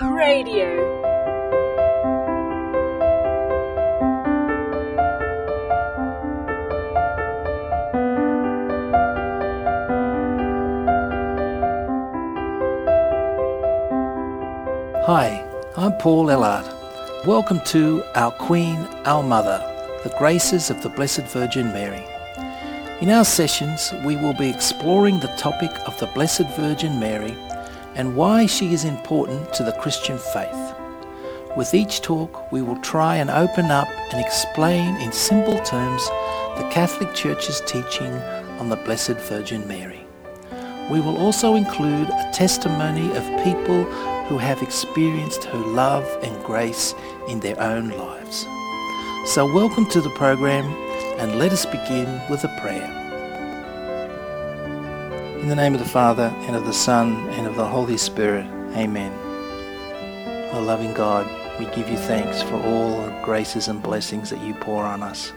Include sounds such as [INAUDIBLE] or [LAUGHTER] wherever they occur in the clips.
Radio. Hi, I'm Paul Ellard. Welcome to Our Queen, Our Mother, the Graces of the Blessed Virgin Mary. In our sessions, we will be exploring the topic of the Blessed Virgin Mary and why she is important to the Christian faith. With each talk, we will try and open up and explain in simple terms the Catholic Church's teaching on the Blessed Virgin Mary. We will also include a testimony of people who have experienced her love and grace in their own lives. So, welcome to the program, and let us begin with a prayer. In the name of the Father, and of the Son, and of the Holy Spirit, Amen. O loving God, we give you thanks for all the graces and blessings that you pour on us.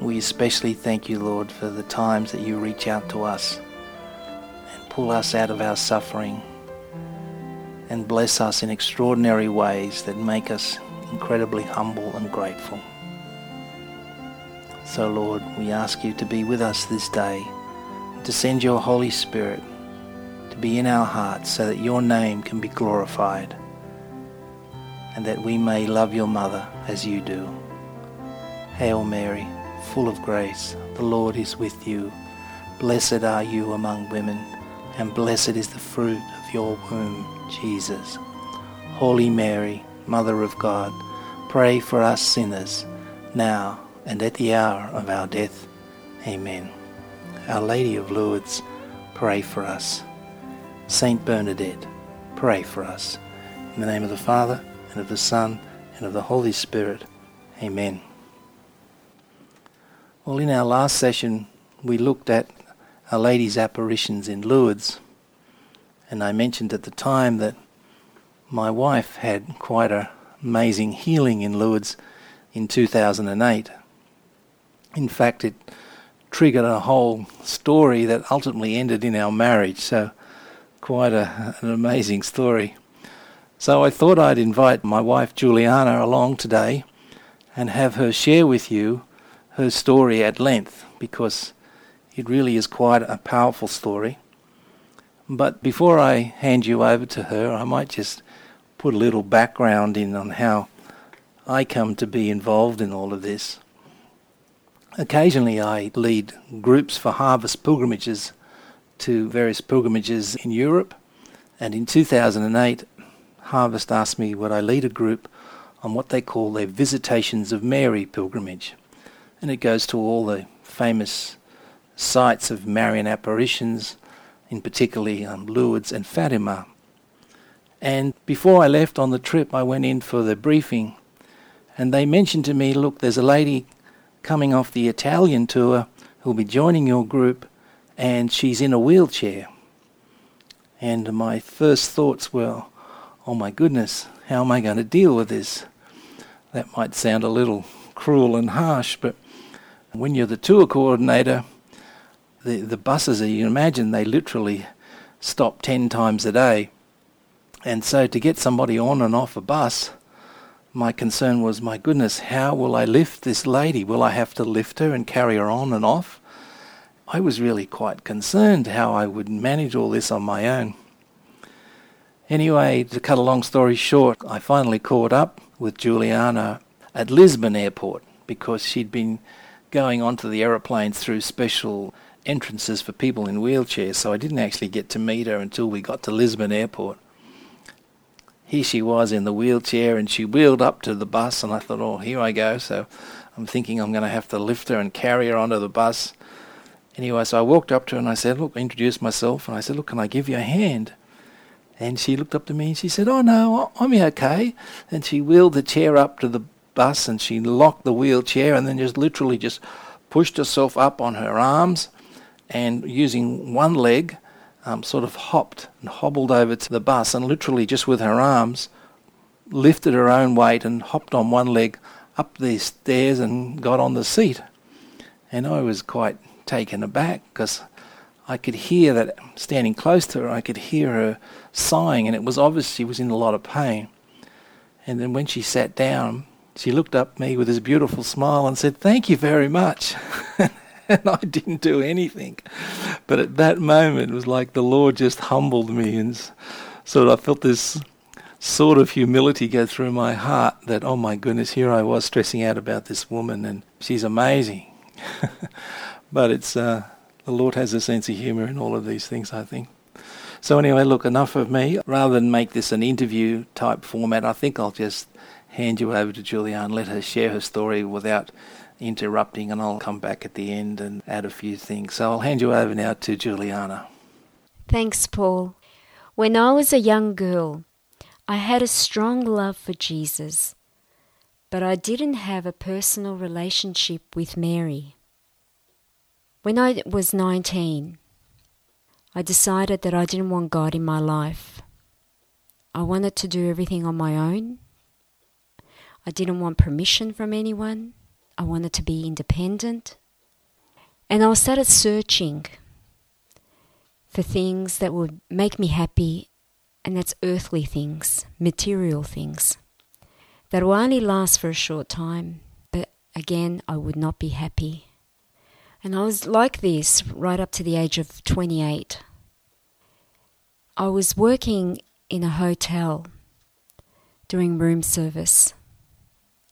We especially thank you, Lord, for the times that you reach out to us and pull us out of our suffering and bless us in extraordinary ways that make us incredibly humble and grateful. So, Lord, we ask you to be with us this day, to send your Holy Spirit to be in our hearts so that your name can be glorified and that we may love your mother as you do. Hail Mary, full of grace, the Lord is with you. Blessed are you among women, and blessed is the fruit of your womb. Jesus. Holy Mary, Mother of God, pray for us sinners, now and at the hour of our death. Amen. Our Lady of Lourdes, pray for us. Saint Bernadette, pray for us. In the name of the Father, and of the Son, and of the Holy Spirit. Amen. Well, in our last session, we looked at Our Lady's apparitions in Lourdes. And I mentioned at the time that my wife had quite an amazing healing in Lourdes in 2008. In fact, it triggered a whole story that ultimately ended in our marriage. So, quite a, an amazing story. So, I thought I'd invite my wife Juliana along today and have her share with you her story at length because it really is quite a powerful story. But before I hand you over to her, I might just put a little background in on how I come to be involved in all of this. Occasionally, I lead groups for harvest pilgrimages to various pilgrimages in Europe. And in 2008, Harvest asked me would I lead a group on what they call their Visitations of Mary pilgrimage. And it goes to all the famous sites of Marian apparitions in particularly um, Lourdes and Fatima. And before I left on the trip, I went in for the briefing, and they mentioned to me, look, there's a lady coming off the Italian tour who'll be joining your group, and she's in a wheelchair. And my first thoughts were, oh my goodness, how am I going to deal with this? That might sound a little cruel and harsh, but when you're the tour coordinator, the, the buses, you can imagine, they literally stop 10 times a day. And so to get somebody on and off a bus, my concern was, my goodness, how will I lift this lady? Will I have to lift her and carry her on and off? I was really quite concerned how I would manage all this on my own. Anyway, to cut a long story short, I finally caught up with Juliana at Lisbon airport because she'd been going onto the aeroplanes through special entrances for people in wheelchairs, so I didn't actually get to meet her until we got to Lisbon airport. Here she was in the wheelchair, and she wheeled up to the bus, and I thought, oh, here I go. So I'm thinking I'm going to have to lift her and carry her onto the bus. Anyway, so I walked up to her and I said, look, I introduced myself, and I said, look, can I give you a hand? And she looked up to me and she said, oh, no, I'm okay. And she wheeled the chair up to the bus and she locked the wheelchair and then just literally just pushed herself up on her arms and using one leg, um, sort of hopped and hobbled over to the bus and literally just with her arms lifted her own weight and hopped on one leg up the stairs and got on the seat. And I was quite taken aback because I could hear that standing close to her, I could hear her sighing, and it was obvious she was in a lot of pain. And then when she sat down, she looked up at me with this beautiful smile and said, Thank you very much. [LAUGHS] [LAUGHS] and I didn't do anything. But at that moment, it was like the Lord just humbled me, and so I felt this sort of humility go through my heart that, oh my goodness, here I was stressing out about this woman, and she's amazing. [LAUGHS] but it's uh, the Lord has a sense of humour in all of these things, I think. So anyway, look, enough of me. Rather than make this an interview type format, I think I'll just hand you over to Julianne, let her share her story without interrupting, and I'll come back at the end and add a few things. So I'll hand you over now to Juliana. Thanks, Paul. When I was a young girl, I had a strong love for Jesus, but I didn't have a personal relationship with Mary. When I was 19, I decided that I didn't want God in my life. I wanted to do everything on my own. I didn't want permission from anyone. I wanted to be independent. And I started searching for things that would make me happy, and that's earthly things, material things, that will only last for a short time, but again, I would not be happy. And I was like this right up to the age of 28. I was working in a hotel doing room service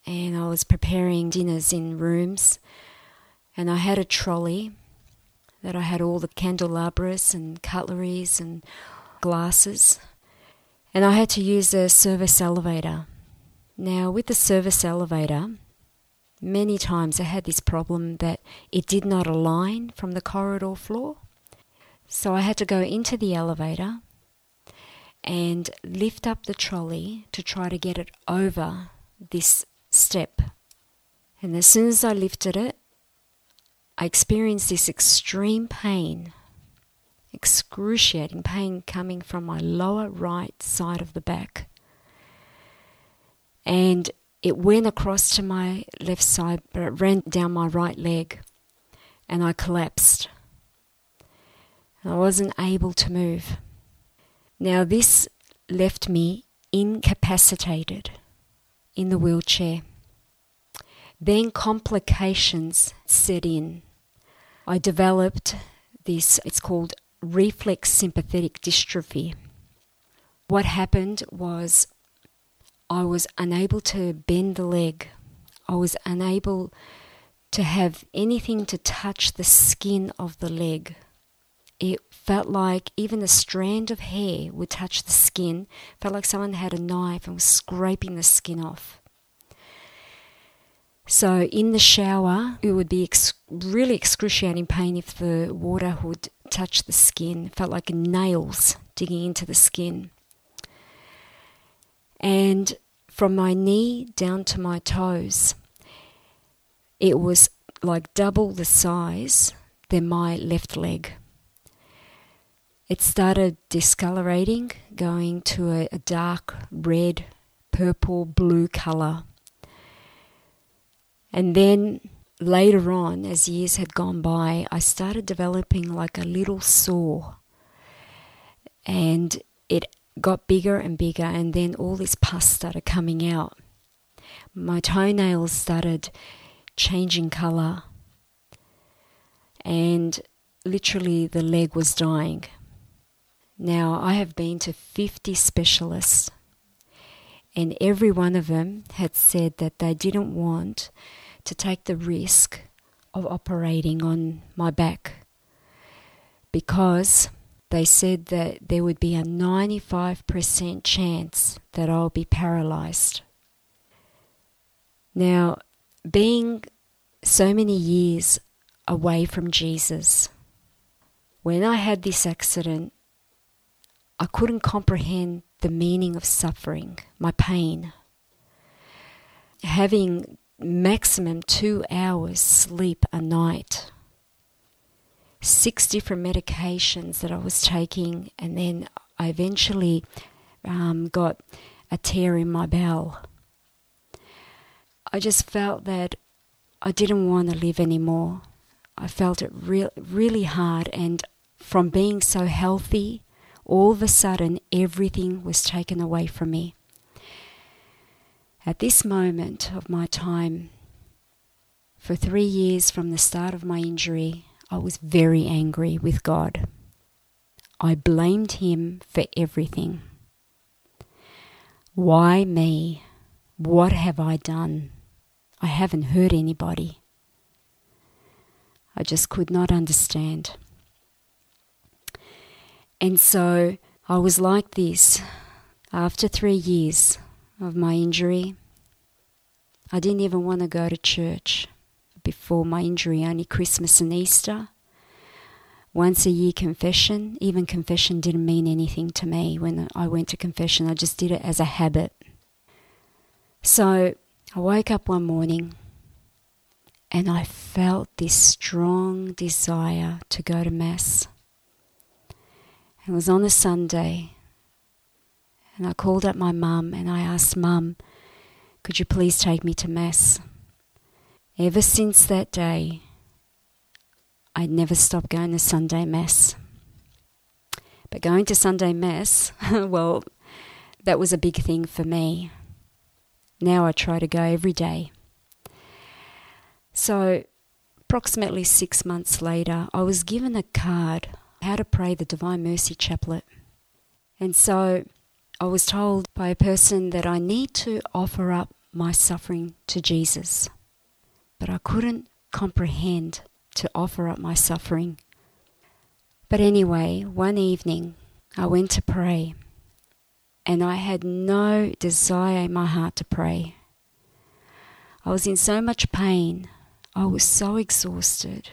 and I was preparing dinners in rooms. And I had a trolley that I had all the candelabras and cutleries and glasses. And I had to use a service elevator. Now, with the service elevator, many times I had this problem that it did not align from the corridor floor. So I had to go into the elevator and lift up the trolley to try to get it over this step. And as soon as I lifted it, I experienced this extreme pain, excruciating pain coming from my lower right side of the back. And it went across to my left side, but it ran down my right leg, and I collapsed. I wasn't able to move. Now, this left me incapacitated in the wheelchair. Then complications set in. I developed this, it's called reflex sympathetic dystrophy. What happened was I was unable to bend the leg, I was unable to have anything to touch the skin of the leg. It felt like even a strand of hair would touch the skin. Felt like someone had a knife and was scraping the skin off. So in the shower, it would be ex- really excruciating pain if the water would touch the skin. It felt like nails digging into the skin. And from my knee down to my toes, it was like double the size than my left leg. It started discolorating, going to a, a dark red, purple, blue colour. And then later on, as years had gone by, I started developing like a little sore. And it got bigger and bigger, and then all this pus started coming out. My toenails started changing colour, and literally the leg was dying. Now, I have been to 50 specialists, and every one of them had said that they didn't want to take the risk of operating on my back because they said that there would be a 95% chance that I'll be paralyzed. Now, being so many years away from Jesus, when I had this accident, I couldn't comprehend the meaning of suffering, my pain. Having maximum two hours sleep a night, six different medications that I was taking, and then I eventually um, got a tear in my bowel. I just felt that I didn't want to live anymore. I felt it re- really hard, and from being so healthy, all of a sudden everything was taken away from me. At this moment of my time, for three years from the start of my injury, I was very angry with God. I blamed Him for everything. Why me? What have I done? I haven't hurt anybody. I just could not understand. And so I was like this after three years of my injury. I didn't even want to go to church before my injury, only Christmas and Easter. Once a year confession, even confession didn't mean anything to me when I went to confession. I just did it as a habit. So I woke up one morning and I felt this strong desire to go to Mass. It was on a Sunday, and I called up my mum and I asked, Mum, could you please take me to Mass? Ever since that day, I'd never stopped going to Sunday Mass. But going to Sunday Mass, [LAUGHS] well, that was a big thing for me. Now I try to go every day. So, approximately six months later, I was given a card how to pray the Divine Mercy Chaplet. And so I was told by a person that I need to offer up my suffering to Jesus. But I couldn't comprehend to offer up my suffering. But anyway, one evening I went to pray, and I had no desire in my heart to pray. I was in so much pain I was so exhausted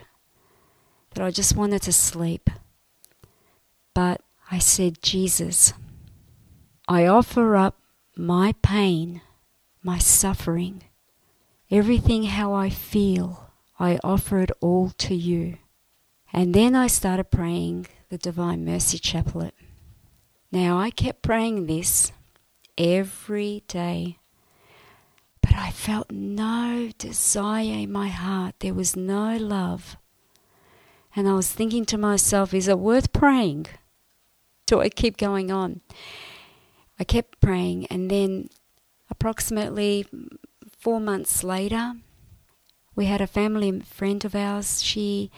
that I just wanted to sleep. But I said, Jesus, I offer up my pain, my suffering, everything how I feel, I offer it all to you. And then I started praying the Divine Mercy Chaplet. Now I kept praying this every day but I felt no desire in my heart. There was no love. And I was thinking to myself, is it worth praying? Do I keep going on? I kept praying, and then approximately four months later, we had a family friend of ours. She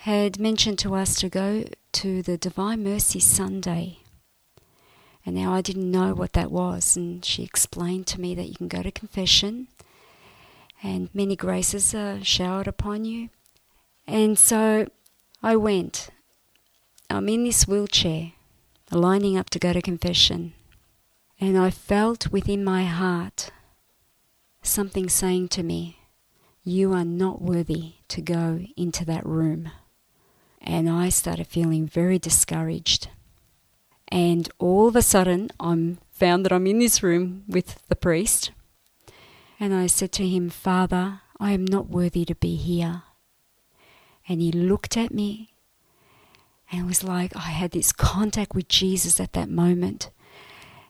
had mentioned to us to go to the Divine Mercy Sunday and now I didn't know what that was. And she explained to me that you can go to confession and many graces are showered upon you. And so I went. I'm in this wheelchair, lining up to go to confession. And I felt within my heart something saying to me, You are not worthy to go into that room. And I started feeling very discouraged. And all of a sudden, I'm found that I'm in this room with the priest. And I said to him, Father, I am not worthy to be here. And he looked at me and it was like I had this contact with Jesus at that moment.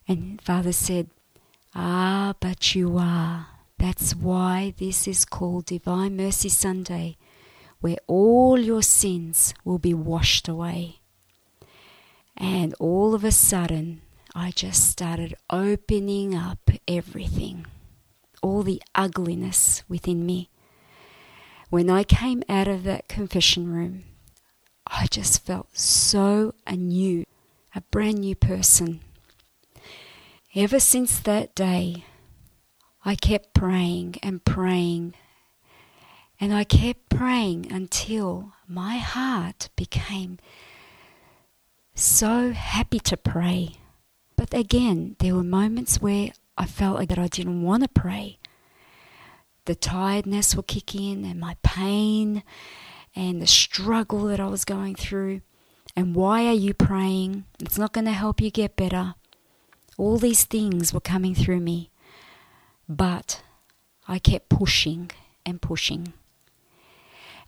And Father said, Ah, but you are. That's why this is called Divine Mercy Sunday, where all your sins will be washed away. And all of a sudden, I just started opening up everything, all the ugliness within me. When I came out of that confession room, I just felt so anew, a brand new person. Ever since that day, I kept praying and praying, and I kept praying until my heart became so happy to pray. But again, there were moments where I felt like that I didn't want to pray. The tiredness would kick in and my pain and the struggle that I was going through. And why are you praying? It's not going to help you get better. All these things were coming through me. But I kept pushing and pushing.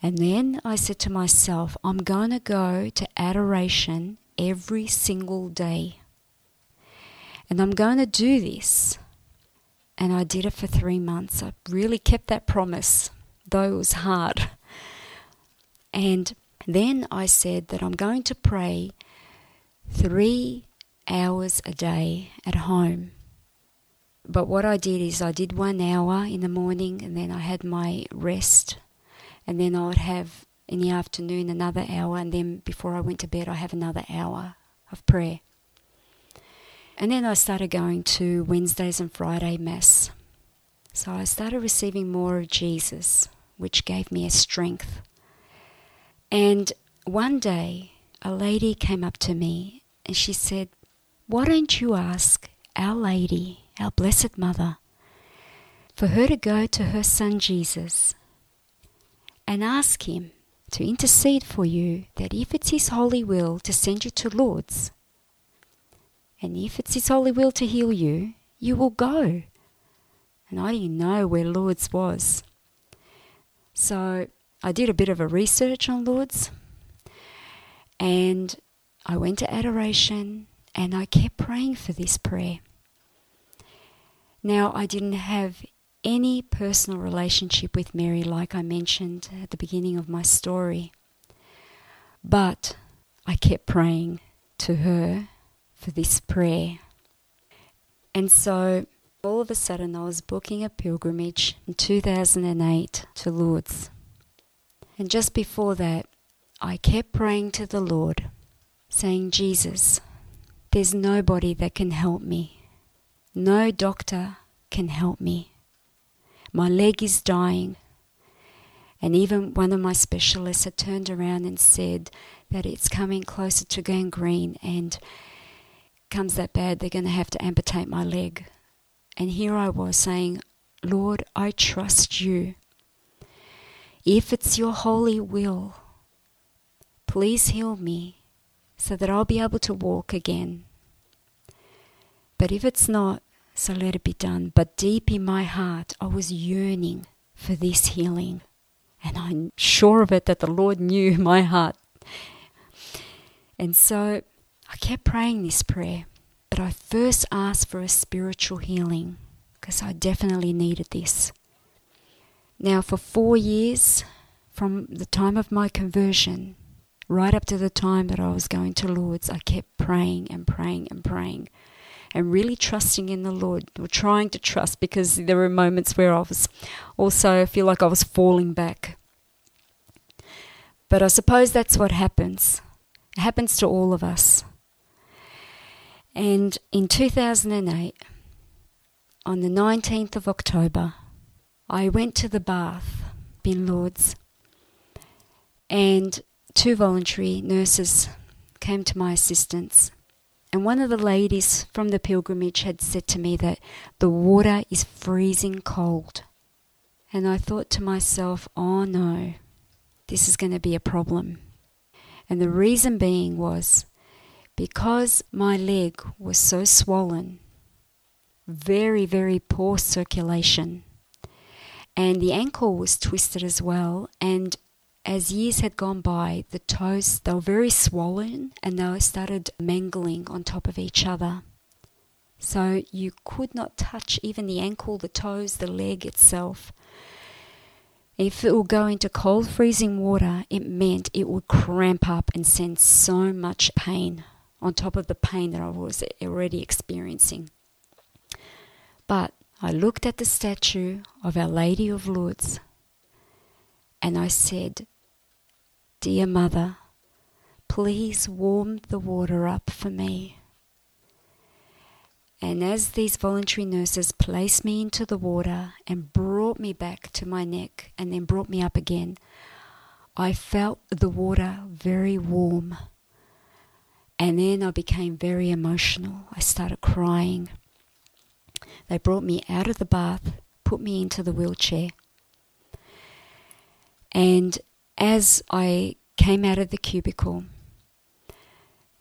And then I said to myself, I'm going to go to adoration every single day. And I'm going to do this. And I did it for three months. I really kept that promise, though it was hard. And Then I said that I'm going to pray three hours a day at home. But what I did is I did one hour in the morning and then I had my rest. And then I would have in the afternoon another hour. And then before I went to bed, I have another hour of prayer. And then I started going to Wednesdays and Friday Mass. So I started receiving more of Jesus, which gave me a strength. And one day, a lady came up to me and she said, Why don't you ask Our Lady, our Blessed Mother, for her to go to her son Jesus and ask him to intercede for you that if it's his holy will to send you to Lourdes, and if it's His holy will to heal you, you will go. And I didn't know where Lourdes was. So I did a bit of a research on Lourdes and I went to adoration and I kept praying for this prayer. Now, I didn't have any personal relationship with Mary, like I mentioned at the beginning of my story, but I kept praying to her for this prayer. And so all of a sudden, I was booking a pilgrimage in 2008 to Lourdes. And just before that, I kept praying to the Lord, saying, Jesus, there's nobody that can help me. No doctor can help me. My leg is dying. And even one of my specialists had turned around and said that it's coming closer to gangrene and comes that bad, they're going to have to amputate my leg. And here I was saying, Lord, I trust you. If it's your holy will, please heal me so that I'll be able to walk again. But if it's not, so let it be done. But deep in my heart, I was yearning for this healing. And I'm sure of it that the Lord knew [LAUGHS] my heart. And so I kept praying this prayer, but I first asked for a spiritual healing because I definitely needed this. Now, for four years, from the time of my conversion, right up to the time that I was going to Lourdes, I kept praying and praying and praying and really trusting in the Lord, or trying to trust because there were moments where I was also feel like I was falling back. But I suppose that's what happens. It happens to all of us. And in 2008, on the 19th of October, I went to the bath in Lourdes, and two voluntary nurses came to my assistance. And one of the ladies from the pilgrimage had said to me that the water is freezing cold. And I thought to myself, oh no, this is going to be a problem. And the reason being was because my leg was so swollen, very, very poor circulation, and the ankle was twisted as well. And as years had gone by, the toes they were very swollen and they started mangling on top of each other. So you could not touch even the ankle, the toes, the leg itself. If it would go into cold freezing water, it meant it would cramp up and send so much pain on top of the pain that I was already experiencing. But I looked at the statue of Our Lady of Lourdes and I said, Dear Mother, please warm the water up for me. And as these voluntary nurses placed me into the water and brought me back to my neck and then brought me up again, I felt the water very warm and then I became very emotional. I started crying. They brought me out of the bath, put me into the wheelchair. And as I came out of the cubicle,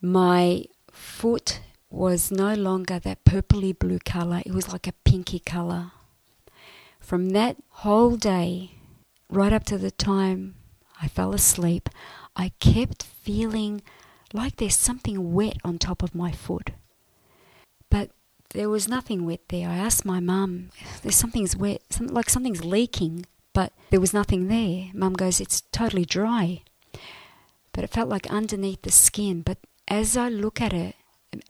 my foot was no longer that purpley blue color, it was like a pinky color. From that whole day, right up to the time I fell asleep, I kept feeling like there's something wet on top of my foot. But there was nothing wet there. I asked my mum, there's something's wet, something, like something's leaking, but there was nothing there. Mum goes, it's totally dry. but it felt like underneath the skin. But as I look at it,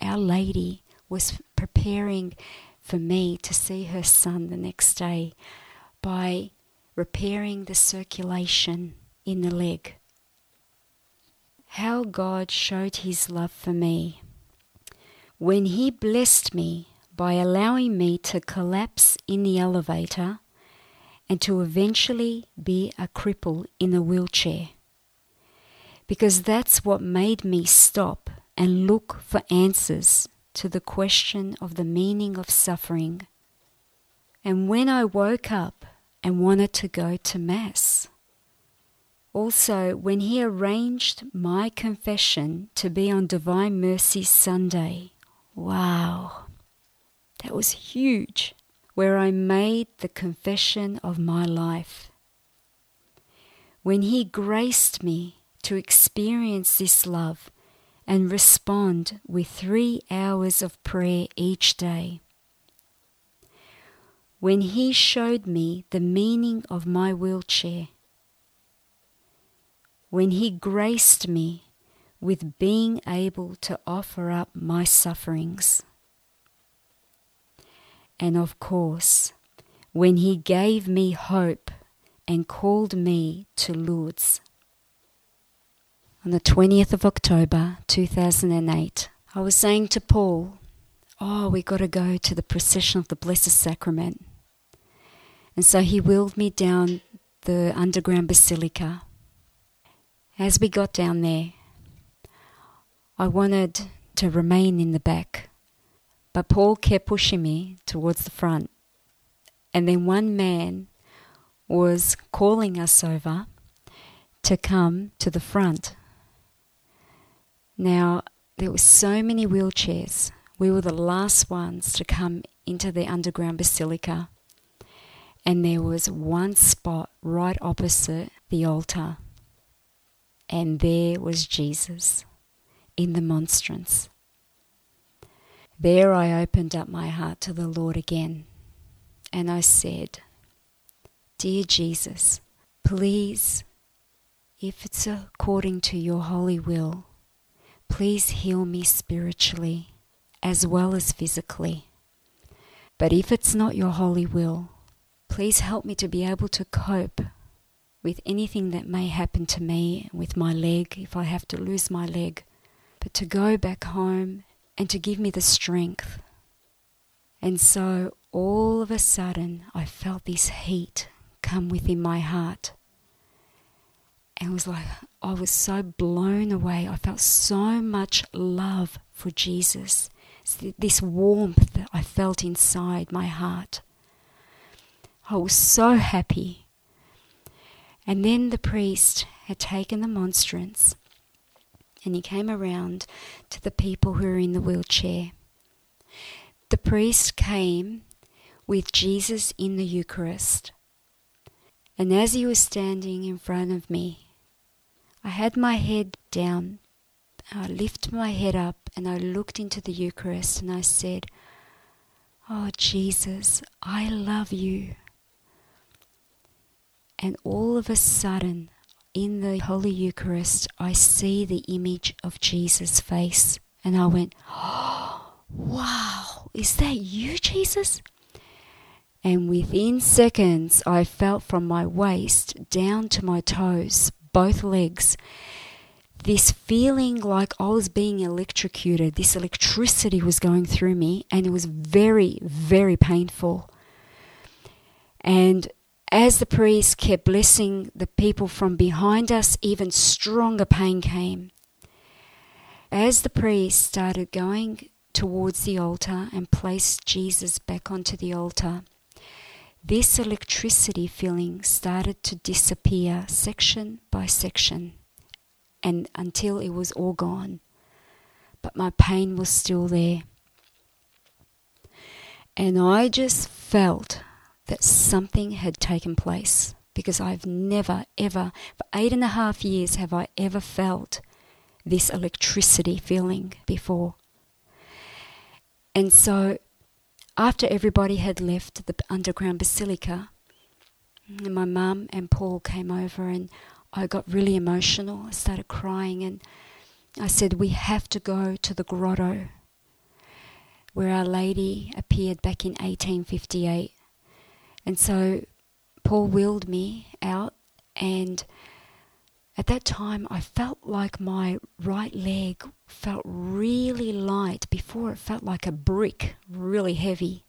Our Lady was preparing for me to see her son the next day by repairing the circulation in the leg. How God showed his love for me. When he blessed me by allowing me to collapse in the elevator and to eventually be a cripple in a wheelchair. Because that's what made me stop and look for answers to the question of the meaning of suffering. And when I woke up and wanted to go to Mass, also when he arranged my confession to be on Divine Mercy Sunday, wow, that was huge where I made the confession of my life. When He graced me to experience this love and respond with three hours of prayer each day. When He showed me the meaning of my wheelchair. When He graced me with being able to offer up my sufferings and of course, when He gave me hope and called me to Lourdes. On the 20th of October 2008, I was saying to Paul, Oh, we got to go to the procession of the Blessed Sacrament. And so he wheeled me down the underground basilica. As we got down there, I wanted to remain in the back but Paul kept pushing me towards the front. And then one man was calling us over to come to the front. Now, there were so many wheelchairs. We were the last ones to come into the underground basilica. And there was one spot right opposite the altar. And there was Jesus in the monstrance. There I opened up my heart to the Lord again, and I said, Dear Jesus, please, if it's according to your holy will, please heal me spiritually as well as physically. But if it's not your holy will, please help me to be able to cope with anything that may happen to me with my leg, if I have to lose my leg. But to go back home and to give me the strength. And so all of a sudden, I felt this heat come within my heart. And it was like I was so blown away. I felt so much love for Jesus. This warmth that I felt inside my heart. I was so happy. And then the priest had taken the monstrance and he came around to the people who were in the wheelchair. The priest came with Jesus in the Eucharist. And as he was standing in front of me, I had my head down. I lifted my head up and I looked into the Eucharist and I said, Oh, Jesus, I love you. And all of a sudden, in the Holy Eucharist, I see the image of Jesus' face. And I went, oh, [GASPS] wow, is that you, Jesus? And within seconds, I felt from my waist down to my toes, both legs, this feeling like I was being electrocuted. This electricity was going through me, and it was very, very painful. And as the priest kept blessing the people from behind us, even stronger pain came. As the priest started going towards the altar and placed Jesus back onto the altar, this electricity feeling started to disappear section by section and until it was all gone. But my pain was still there. And I just felt that something had taken place because I've never, ever, for eight and a half years, have I ever felt this electricity feeling before. And so, after everybody had left the underground basilica, my mum and Paul came over, and I got really emotional. I started crying and I said, We have to go to the grotto where Our Lady appeared back in 1858. And so Paul wheeled me out, and at that time I felt like my right leg felt really light. Before it felt like a brick, really heavy.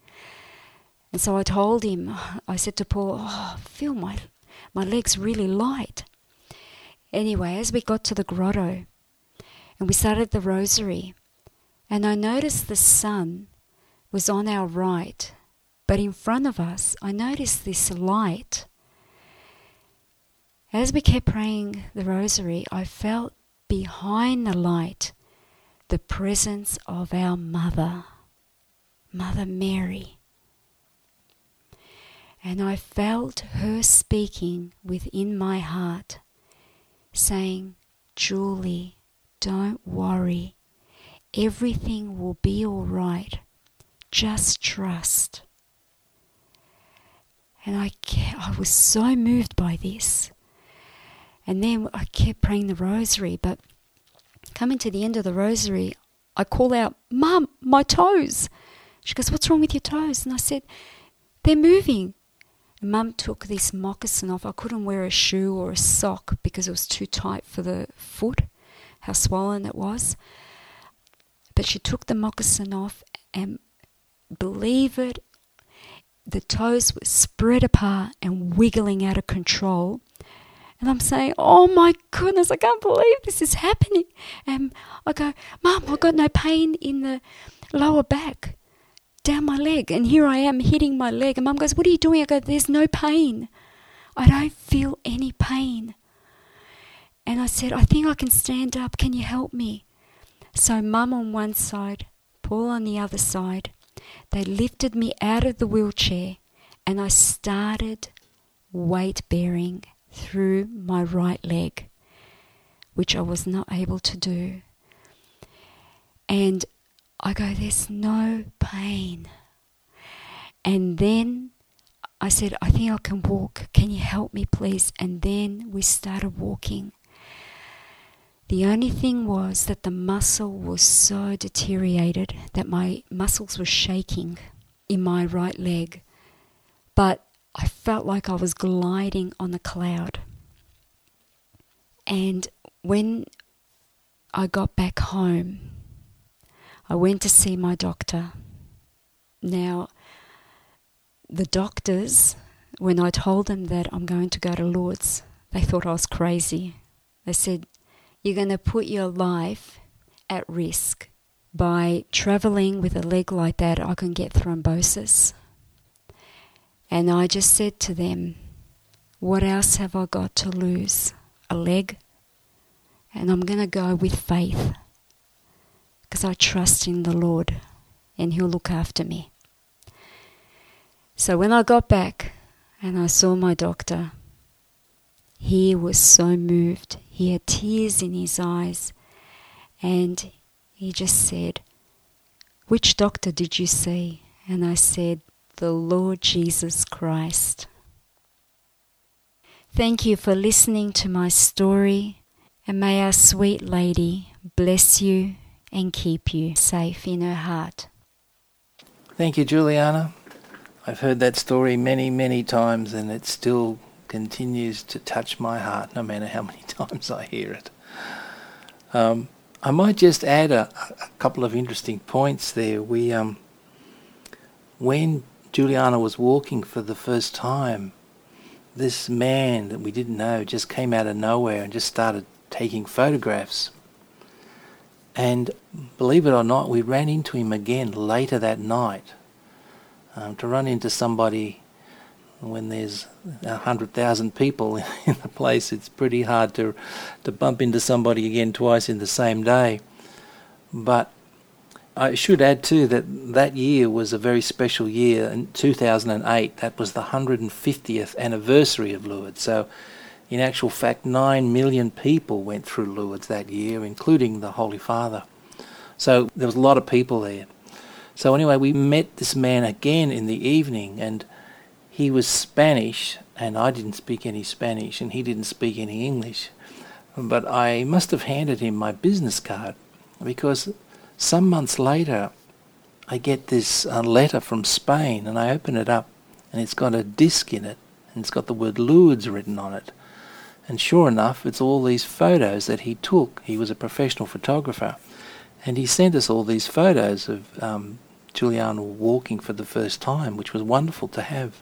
And so I told him, I said to Paul, oh, I feel my, my leg's really light. Anyway, as we got to the grotto and we started the rosary, and I noticed the sun was on our right, but in front of us, I noticed this light. As we kept praying the rosary, I felt behind the light the presence of our Mother, Mother Mary. And I felt her speaking within my heart, saying, Julie, don't worry. Everything will be all right. Just trust. And I, I was so moved by this. And then I kept praying the rosary, but coming to the end of the rosary, I call out, Mum, my toes. She goes, What's wrong with your toes? And I said, They're moving. And Mum took this moccasin off. I couldn't wear a shoe or a sock because it was too tight for the foot, how swollen it was. But she took the moccasin off and believe it, the toes were spread apart and wiggling out of control. And I'm saying, Oh my goodness, I can't believe this is happening. And I go, Mum, I've got no pain in the lower back down my leg. And here I am hitting my leg. And mum goes, What are you doing? I go, There's no pain. I don't feel any pain. And I said, I think I can stand up. Can you help me? So, mum on one side, Paul on the other side, they lifted me out of the wheelchair and I started weight bearing through my right leg, which I was not able to do. And I go, There's no pain. And then I said, I think I can walk. Can you help me, please? And then we started walking. The only thing was that the muscle was so deteriorated that my muscles were shaking in my right leg. But I felt like I was gliding on the cloud. And when I got back home, I went to see my doctor. Now, the doctors, when I told them that I'm going to go to Lourdes, they thought I was crazy. They said, You're going to put your life at risk. By traveling with a leg like that, I can get thrombosis. And I just said to them, What else have I got to lose? A leg? And I'm going to go with faith because I trust in the Lord and He'll look after me. So when I got back and I saw my doctor, he was so moved. He had tears in his eyes and he just said, Which doctor did you see? And I said, The Lord Jesus Christ. Thank you for listening to my story, and may our sweet lady bless you and keep you safe in her heart. Thank you, Juliana. I've heard that story many, many times, and it still continues to touch my heart no matter how [LAUGHS] many times I hear it. Um, I might just add a, a, couple of interesting points there. We, um, when Juliana was walking for the first time, this man that we didn't know just came out of nowhere and just started taking photographs. And believe it or not, we ran into him again later that night. Um, to run into somebody when there's a hundred thousand people [LAUGHS] in the place, it's pretty hard to to bump into somebody again twice in the same day. But I should add too that that year was a very special year. In 2008, that was the 150th anniversary of Lourdes. So in actual fact, 9 million people went through Lourdes that year, including the Holy Father. So there was a lot of people there. So anyway, we met this man again in the evening, and he was Spanish, and I didn't speak any Spanish, and he didn't speak any English. But I must have handed him my business card because some months later I get this uh, letter from Spain, and I open it up, and it's got a disc in it, and it's got the word Lourdes written on it. And sure enough, it's all these photos that he took. He was a professional photographer. And he sent us all these photos of um, Juliana walking for the first time, which was wonderful to have.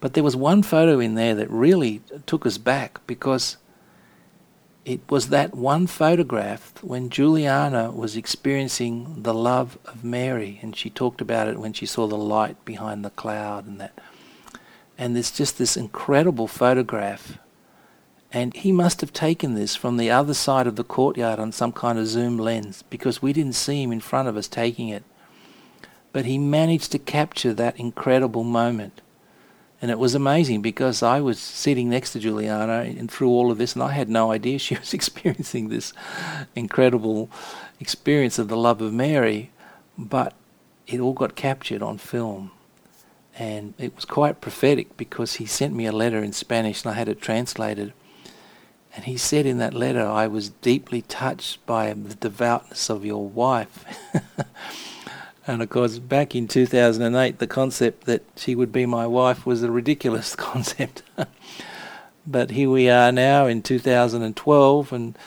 But there was one photo in there that really took us back because it was that one photograph when Juliana was experiencing the love of Mary, and she talked about it when she saw the light behind the cloud and that. And there's just this incredible photograph and he must have taken this from the other side of the courtyard on some kind of zoom lens because we didn't see him in front of us taking it. But he managed to capture that incredible moment. And it was amazing because I was sitting next to Juliana and through all of this, and I had no idea [LAUGHS] she was experiencing this incredible experience of the love of Mary. But it all got captured on film. And it was quite prophetic because he sent me a letter in Spanish and I had it translated. And he said in that letter, I was deeply touched by the devoutness of your wife. [LAUGHS] and of course, back in 2008, the concept that she would be my wife was a ridiculous [LAUGHS] concept. but here we are now in 2012, and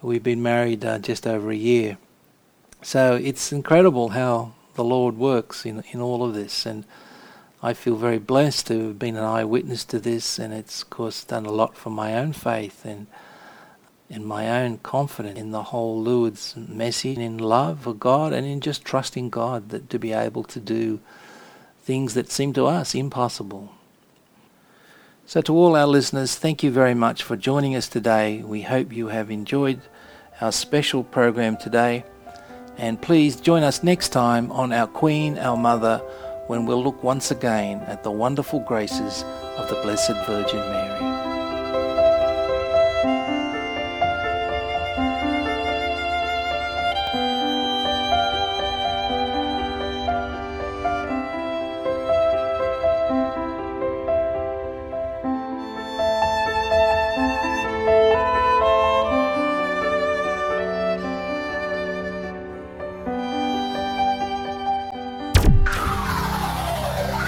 we've been married uh, just over a year. So it's incredible how the Lord works in in all of this, and I feel very blessed to have been an eyewitness to this, and it's of course done a lot for my own faith and in my own confidence in the whole Lourdes message, in love for God, and in just trusting God that to be able to do things that seem to us impossible. So, to all our listeners, thank you very much for joining us today. We hope you have enjoyed our special program today. And please join us next time on Our Queen, Our Mother when we'll look once again at the wonderful graces of the Blessed Virgin Mary.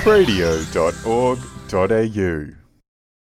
radio.org.au